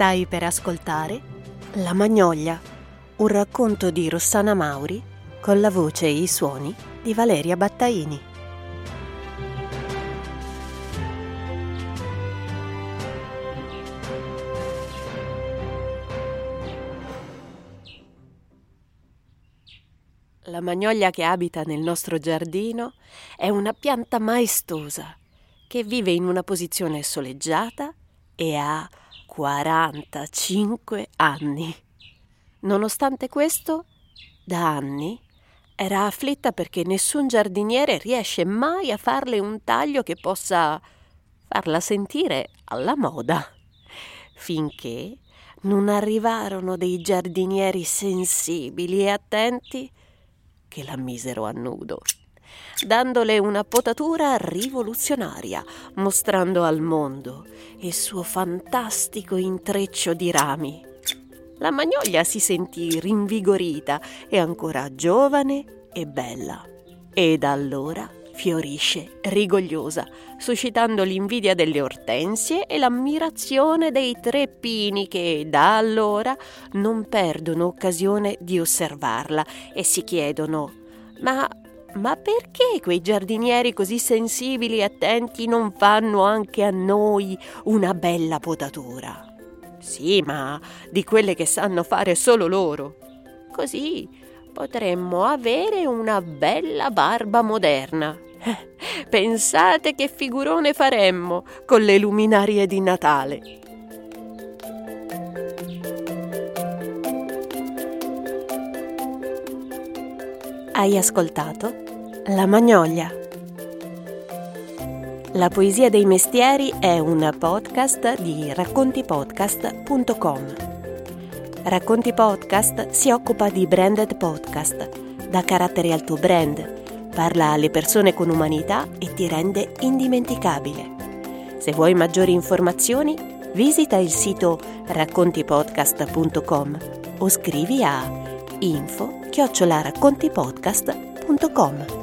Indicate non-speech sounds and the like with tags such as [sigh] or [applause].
Stai per ascoltare La Magnolia, un racconto di Rossana Mauri con la voce e i suoni di Valeria Battaini. La magnolia che abita nel nostro giardino è una pianta maestosa che vive in una posizione soleggiata e ha 45 anni. Nonostante questo, da anni era afflitta perché nessun giardiniere riesce mai a farle un taglio che possa farla sentire alla moda, finché non arrivarono dei giardinieri sensibili e attenti che la misero a nudo dandole una potatura rivoluzionaria, mostrando al mondo il suo fantastico intreccio di rami. La magnolia si sentì rinvigorita e ancora giovane e bella. E da allora fiorisce rigogliosa, suscitando l'invidia delle ortensie e l'ammirazione dei tre pini che da allora non perdono occasione di osservarla e si chiedono ma ma perché quei giardinieri così sensibili e attenti non fanno anche a noi una bella potatura? Sì, ma di quelle che sanno fare solo loro. Così potremmo avere una bella barba moderna. [laughs] Pensate che figurone faremmo con le luminarie di Natale. Hai ascoltato La Magnolia. La poesia dei mestieri è un podcast di raccontipodcast.com. Racconti Podcast si occupa di branded podcast, dà carattere al tuo brand, parla alle persone con umanità e ti rende indimenticabile. Se vuoi maggiori informazioni, visita il sito raccontipodcast.com o scrivi a info chiocciolaraccontipodcast.com